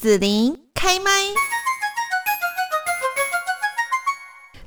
子琳开麦。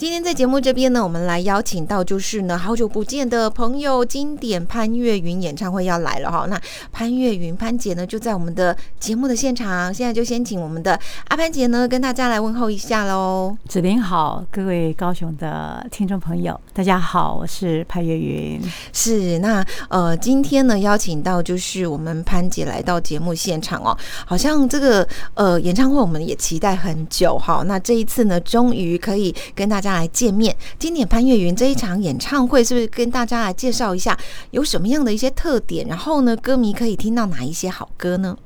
今天在节目这边呢，我们来邀请到就是呢，好久不见的朋友，经典潘越云演唱会要来了哈。那潘越云潘姐呢，就在我们的节目的现场，现在就先请我们的阿潘姐呢，跟大家来问候一下喽。子琳好，各位高雄的听众朋友，大家好，我是潘越云。是那呃，今天呢，邀请到就是我们潘姐来到节目现场哦，好像这个呃演唱会我们也期待很久哈。那这一次呢，终于可以跟大家。来见面，经典潘越云这一场演唱会是不是跟大家来介绍一下有什么样的一些特点？然后呢，歌迷可以听到哪一些好歌呢？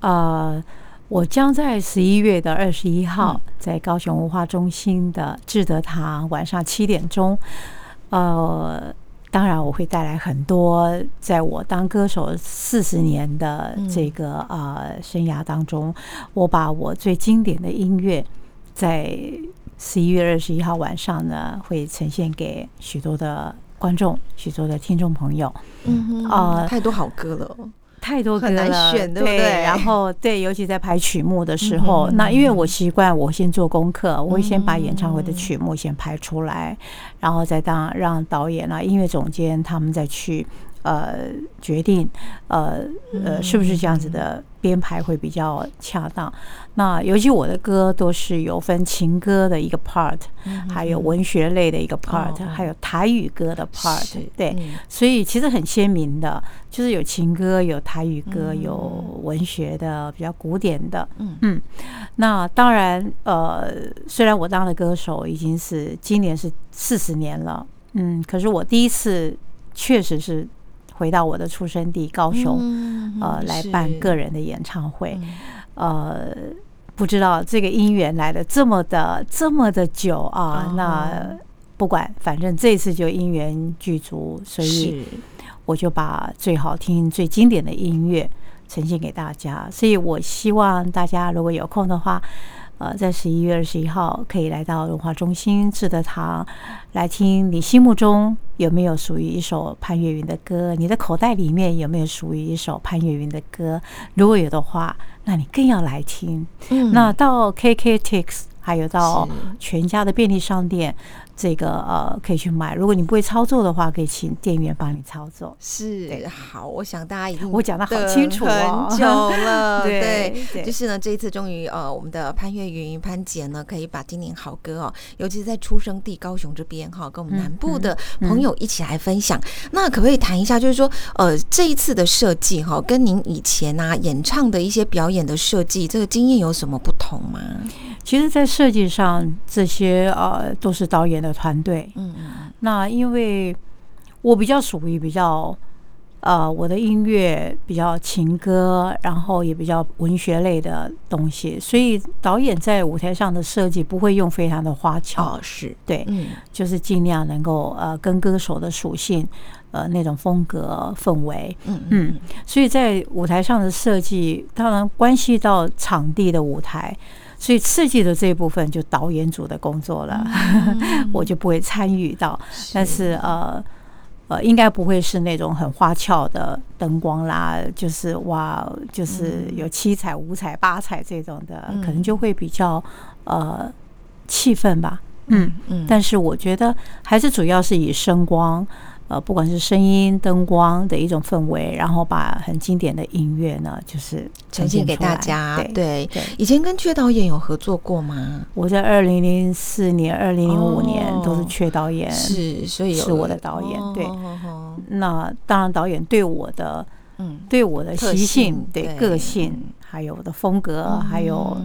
呃，我将在十一月的二十一号在高雄文化中心的志德堂晚上七点钟。呃，当然我会带来很多在我当歌手四十年的这个呃生涯当中，我把我最经典的音乐在。十一月二十一号晚上呢，会呈现给许多的观众、许多的听众朋友。嗯啊、呃，太多好歌了，太多歌了，选，对不对？对，然后对，尤其在排曲目的时候，嗯、那因为我习惯我先做功课，我会先把演唱会的曲目先排出来，嗯、然后再当让导演啊、音乐总监他们再去。呃，决定呃呃，是不是这样子的编排会比较恰当？那尤其我的歌都是有分情歌的一个 part，还有文学类的一个 part，还有台语歌的 part。对，所以其实很鲜明的，就是有情歌，有台语歌，有文学的比较古典的。嗯嗯。那当然，呃，虽然我当了歌手已经是今年是四十年了，嗯，可是我第一次确实是。回到我的出生地高雄，呃，来办个人的演唱会，呃，不知道这个姻缘来的这么的这么的久啊。那不管，反正这次就因缘具足，所以我就把最好听、最经典的音乐呈现给大家。所以我希望大家如果有空的话。呃，在十一月二十一号可以来到文化中心志德堂来听，你心目中有没有属于一首潘越云的歌？你的口袋里面有没有属于一首潘越云的歌？如果有的话，那你更要来听。嗯，那到 KKTIX 还有到全家的便利商店。这个呃，可以去买。如果你不会操作的话，可以请店员帮你操作。是，好，我想大家已经我讲的好清楚哦，很久了。对就是呢，这一次终于呃，我们的潘越云潘姐呢，可以把今年好歌哦，尤其是在出生地高雄这边哈，跟我们南部的朋友一起来分享。嗯嗯、那可不可以谈一下，就是说呃，这一次的设计哈，跟您以前啊演唱的一些表演的设计，这个经验有什么不同吗？其实，在设计上，这些呃都是导演的团队。嗯嗯。那因为我比较属于比较呃，我的音乐比较情歌，然后也比较文学类的东西，所以导演在舞台上的设计不会用非常的花俏。哦，是对，嗯，就是尽量能够呃跟歌手的属性呃那种风格氛围。嗯嗯。所以在舞台上的设计，当然关系到场地的舞台。所以刺激的这一部分就导演组的工作了，嗯、我就不会参与到。是但是呃呃，应该不会是那种很花俏的灯光啦，就是哇，就是有七彩、五彩、八彩这种的，嗯、可能就会比较呃气氛吧。嗯嗯。但是我觉得还是主要是以声光。呃，不管是声音、灯光的一种氛围，然后把很经典的音乐呢，就是呈现给大家。对对，以前跟阙导演有合作过吗？我在二零零四年、二零零五年都是阙导演，是所以是我的导演。对，那当然导演对我的，嗯，对我的习性、对个性，还有我的风格，还有。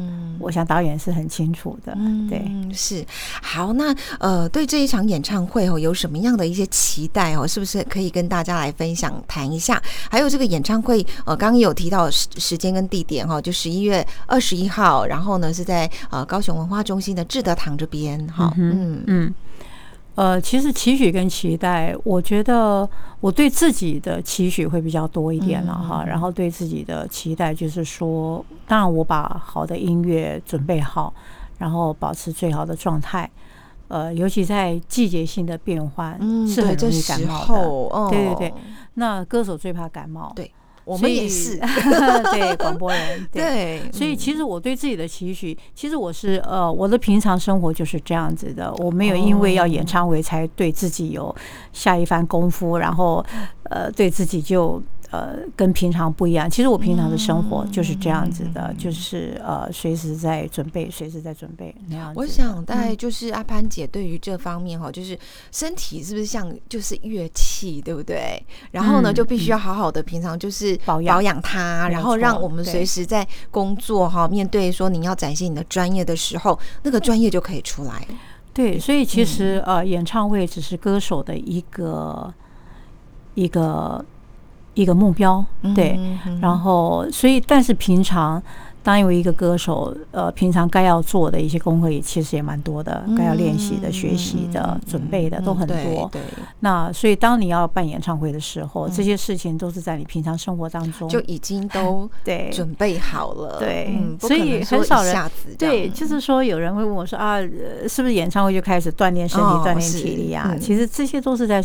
我想导演是很清楚的，对，嗯，是好。那呃，对这一场演唱会哦，有什么样的一些期待哦？是不是可以跟大家来分享谈一下？还有这个演唱会，呃，刚刚有提到时时间跟地点哈，就十一月二十一号，然后呢是在呃高雄文化中心的志德堂这边哈，嗯嗯。呃，其实期许跟期待，我觉得我对自己的期许会比较多一点了哈。然后对自己的期待就是说，当然我把好的音乐准备好，然后保持最好的状态。呃，尤其在季节性的变换，嗯是很容易感冒的。对对对，那歌手最怕感冒。对。我们也是，对广播人，对，对所以其实我对自己的期许，其实我是呃，我的平常生活就是这样子的，我没有因为要演唱会才对自己有下一番功夫，然后呃，对自己就。呃，跟平常不一样。其实我平常的生活就是这样子的，嗯、就是呃，随时在准备，随时在准备那样子。我想大概就是阿潘姐对于这方面哈，就是身体是不是像就是乐器，对不对？然后呢，就必须要好好的平常就是保养保养它，然后让我们随时在工作哈，面对说你要展现你的专业的时候，那个专业就可以出来。对，所以其实呃，演唱会只是歌手的一个一个。一个目标，对，然后所以，但是平常。当有一个歌手，呃，平常该要做的一些功课也其实也蛮多的，该要练习的、学习的、准备的都很多。对，那所以当你要办演唱会的时候，这些事情都是在你平常生活当中就已经都 对准备好了。对，所以很少人对，就是说有人会问我说啊，是不是演唱会就开始锻炼身体、锻炼体力啊？其实这些都是在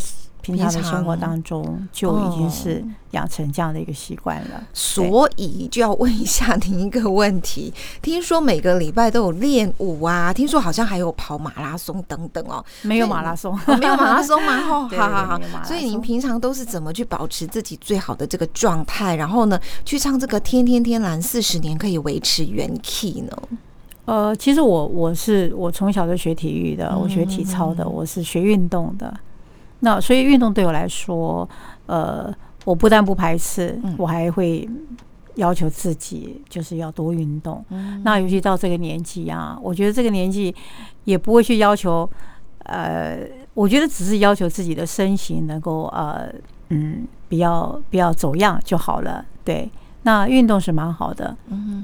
平常的生活当中就已经是养成这样的一个习惯了。所以就要问一下 您一个。问题，听说每个礼拜都有练舞啊，听说好像还有跑马拉松等等哦。没有马拉松，没有马拉松吗？哦，好好好。所以您平常都是怎么去保持自己最好的这个状态，然后呢，去唱这个《天天天蓝》四十年可以维持原 key 呢？呃，其实我我是我从小就学体育的，我学体操的，我是学运动的。那所以运动对我来说，呃，我不但不排斥，我还会。要求自己就是要多运动，嗯、那尤其到这个年纪啊，我觉得这个年纪也不会去要求，呃，我觉得只是要求自己的身形能够呃，嗯，比较比较走样就好了。对，那运动是蛮好的。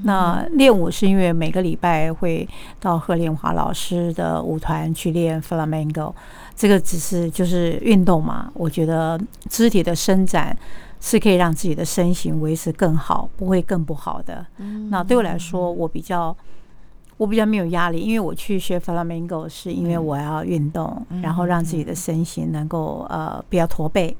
那练舞是因为每个礼拜会到贺连华老师的舞团去练 Flamenco，这个只是就是运动嘛。我觉得肢体的伸展。是可以让自己的身形维持更好，不会更不好的。那对我来说，我比较我比较没有压力，因为我去学 Flamenco 是因为我要运动，然后让自己的身形能够呃不要驼背。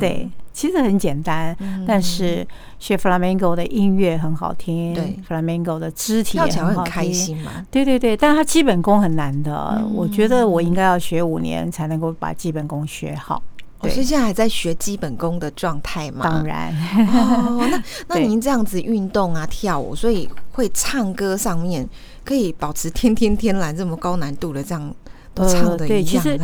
对，其实很简单，但是学 Flamenco 的音乐很好听，对，Flamenco 的肢体也很好听，对对对，但是它基本功很难的。我觉得我应该要学五年才能够把基本功学好。我是现在还在学基本功的状态嘛？当然。哦，那 那您这样子运动啊、跳舞，所以会唱歌上面可以保持天天天蓝这么高难度的这样都唱的一样。其实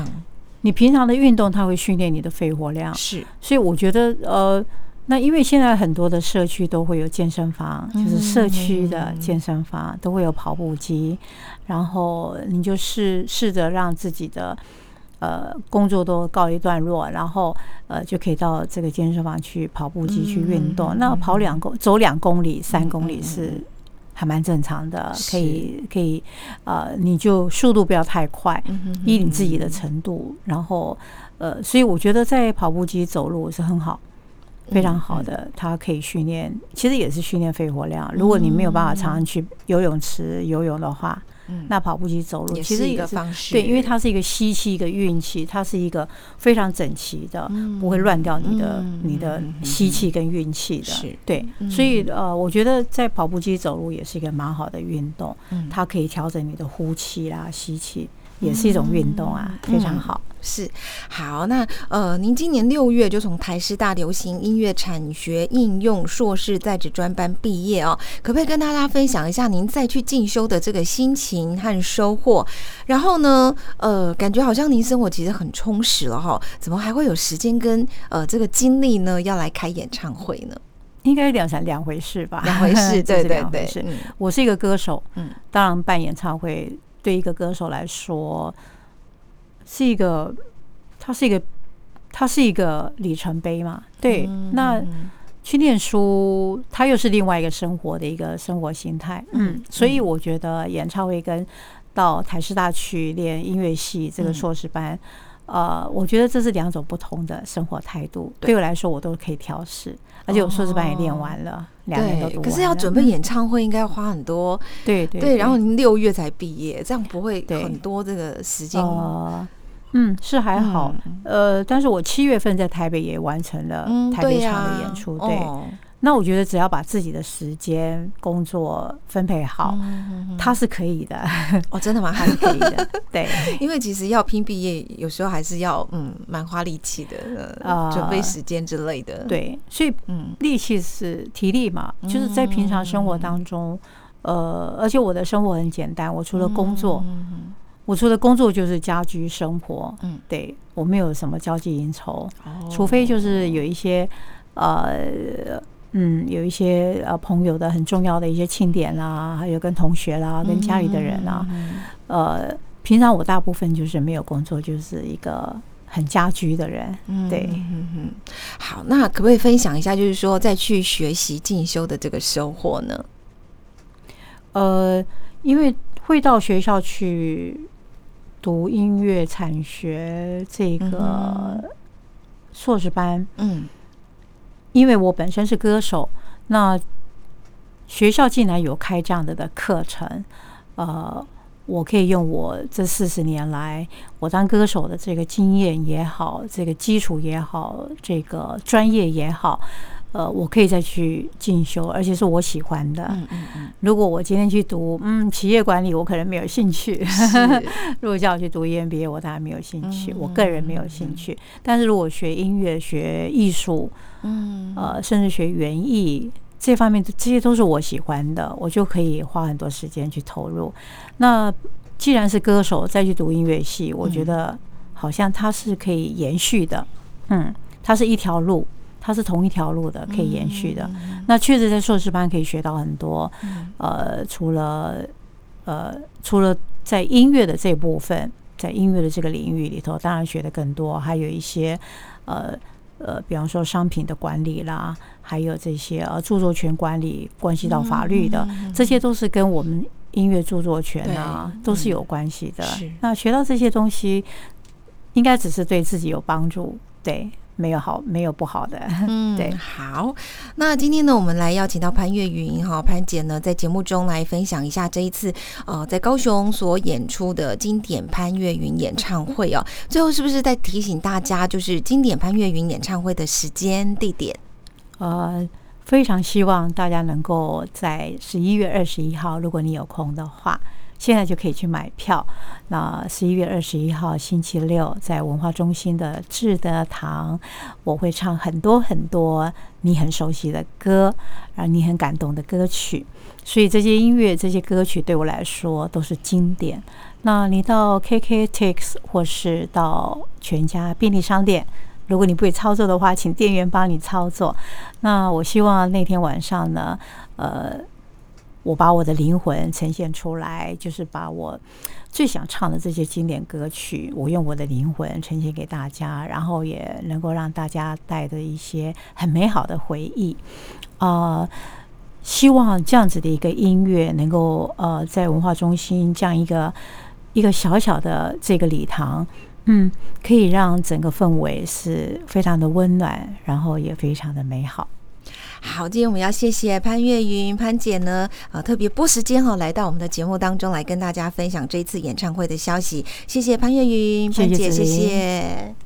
你平常的运动，它会训练你的肺活量。是，所以我觉得呃，那因为现在很多的社区都会有健身房，就是社区的健身房都会有跑步机，然后你就试试着让自己的。呃，工作都告一段落，然后呃，就可以到这个健身房去跑步机去运动。那跑两公走两公里、三公里是还蛮正常的，可以可以呃，你就速度不要太快，依你自己的程度。然后呃，所以我觉得在跑步机走路是很好，非常好的，它可以训练，其实也是训练肺活量。如果你没有办法常常去游泳池游泳的话。那跑步机走路其实也是对，因为它是一个吸气，一个运气，它是一个非常整齐的，不会乱掉你的你的吸气跟运气的。对，所以呃，我觉得在跑步机走路也是一个蛮好的运动，它可以调整你的呼气啦、吸气，也是一种运动啊，非常好。是好，那呃，您今年六月就从台师大流行音乐产学应用硕士在职专班毕业哦，可不可以跟大家分享一下您再去进修的这个心情和收获？然后呢，呃，感觉好像您生活其实很充实了哈，怎么还会有时间跟呃这个精力呢？要来开演唱会呢？应该两三两回事吧？两回事，对 对对，是。我是一个歌手，嗯，当然办演唱会对一个歌手来说。是一个，它是一个，它是一个里程碑嘛？对，那去念书，它又是另外一个生活的一个生活形态。嗯，所以我觉得演唱会跟到台师大去练音乐系这个硕士班，呃，我觉得这是两种不同的生活态度。对我来说，我都可以调适，而且我硕士班也练完了，两年都读。可是要准备演唱会，应该要花很多。对对。然后您六月才毕业，这样不会很多这个时间吗？嗯，是还好，呃，但是我七月份在台北也完成了台北场的演出，对，那我觉得只要把自己的时间工作分配好，他是可以的。哦，真的吗？还是可以的。对，因为其实要拼毕业，有时候还是要嗯蛮花力气的，呃，准备时间之类的。对，所以嗯，力气是体力嘛，就是在平常生活当中，呃，而且我的生活很简单，我除了工作，我除了工作就是家居生活。嗯，对，我没有什么交际应酬，除非就是有一些呃。嗯，有一些呃朋友的很重要的一些庆典啦，还有跟同学啦，跟家里的人啦，嗯、呃，平常我大部分就是没有工作，就是一个很家居的人。嗯、对，嗯嗯。好，那可不可以分享一下，就是说再去学习进修的这个收获呢？呃，因为会到学校去读音乐产学这个硕士班，嗯。因为我本身是歌手，那学校竟然有开这样的的课程，呃，我可以用我这四十年来我当歌手的这个经验也好，这个基础也好，这个专业也好，呃，我可以再去进修，而且是我喜欢的。嗯嗯嗯。如果我今天去读嗯企业管理，我可能没有兴趣。是 如果叫我去读 EMBA，我当然没有兴趣，我个人没有兴趣。但是如果学音乐、学艺术，嗯，呃，甚至学园艺这方面，这些都是我喜欢的，我就可以花很多时间去投入。那既然是歌手，再去读音乐系，我觉得好像它是可以延续的。嗯，它是一条路，它是同一条路的，可以延续的。那确实在硕士班可以学到很多。呃，除了呃，除了在音乐的这部分，在音乐的这个领域里头，当然学的更多，还有一些呃。呃，比方说商品的管理啦，还有这些呃著作权管理关系到法律的，嗯、这些都是跟我们音乐著作权啊都是有关系的。嗯、那学到这些东西，应该只是对自己有帮助，对。没有好，没有不好的。嗯，对，好。那今天呢，我们来邀请到潘越云哈潘姐呢，在节目中来分享一下这一次呃在高雄所演出的经典潘越云演唱会哦。最后是不是再提醒大家，就是经典潘越云演唱会的时间地点？呃，非常希望大家能够在十一月二十一号，如果你有空的话。现在就可以去买票。那十一月二十一号星期六，在文化中心的志德堂，我会唱很多很多你很熟悉的歌，让你很感动的歌曲。所以这些音乐、这些歌曲对我来说都是经典。那你到 KKTIX 或是到全家便利商店，如果你不会操作的话，请店员帮你操作。那我希望那天晚上呢，呃。我把我的灵魂呈现出来，就是把我最想唱的这些经典歌曲，我用我的灵魂呈现给大家，然后也能够让大家带着一些很美好的回忆。啊、希望这样子的一个音乐能够呃，在文化中心这样一个一个小小的这个礼堂，嗯，可以让整个氛围是非常的温暖，然后也非常的美好。好，今天我们要谢谢潘越云潘姐呢，啊，特别拨时间哈，来到我们的节目当中来跟大家分享这一次演唱会的消息。谢谢潘越云潘姐。谢谢。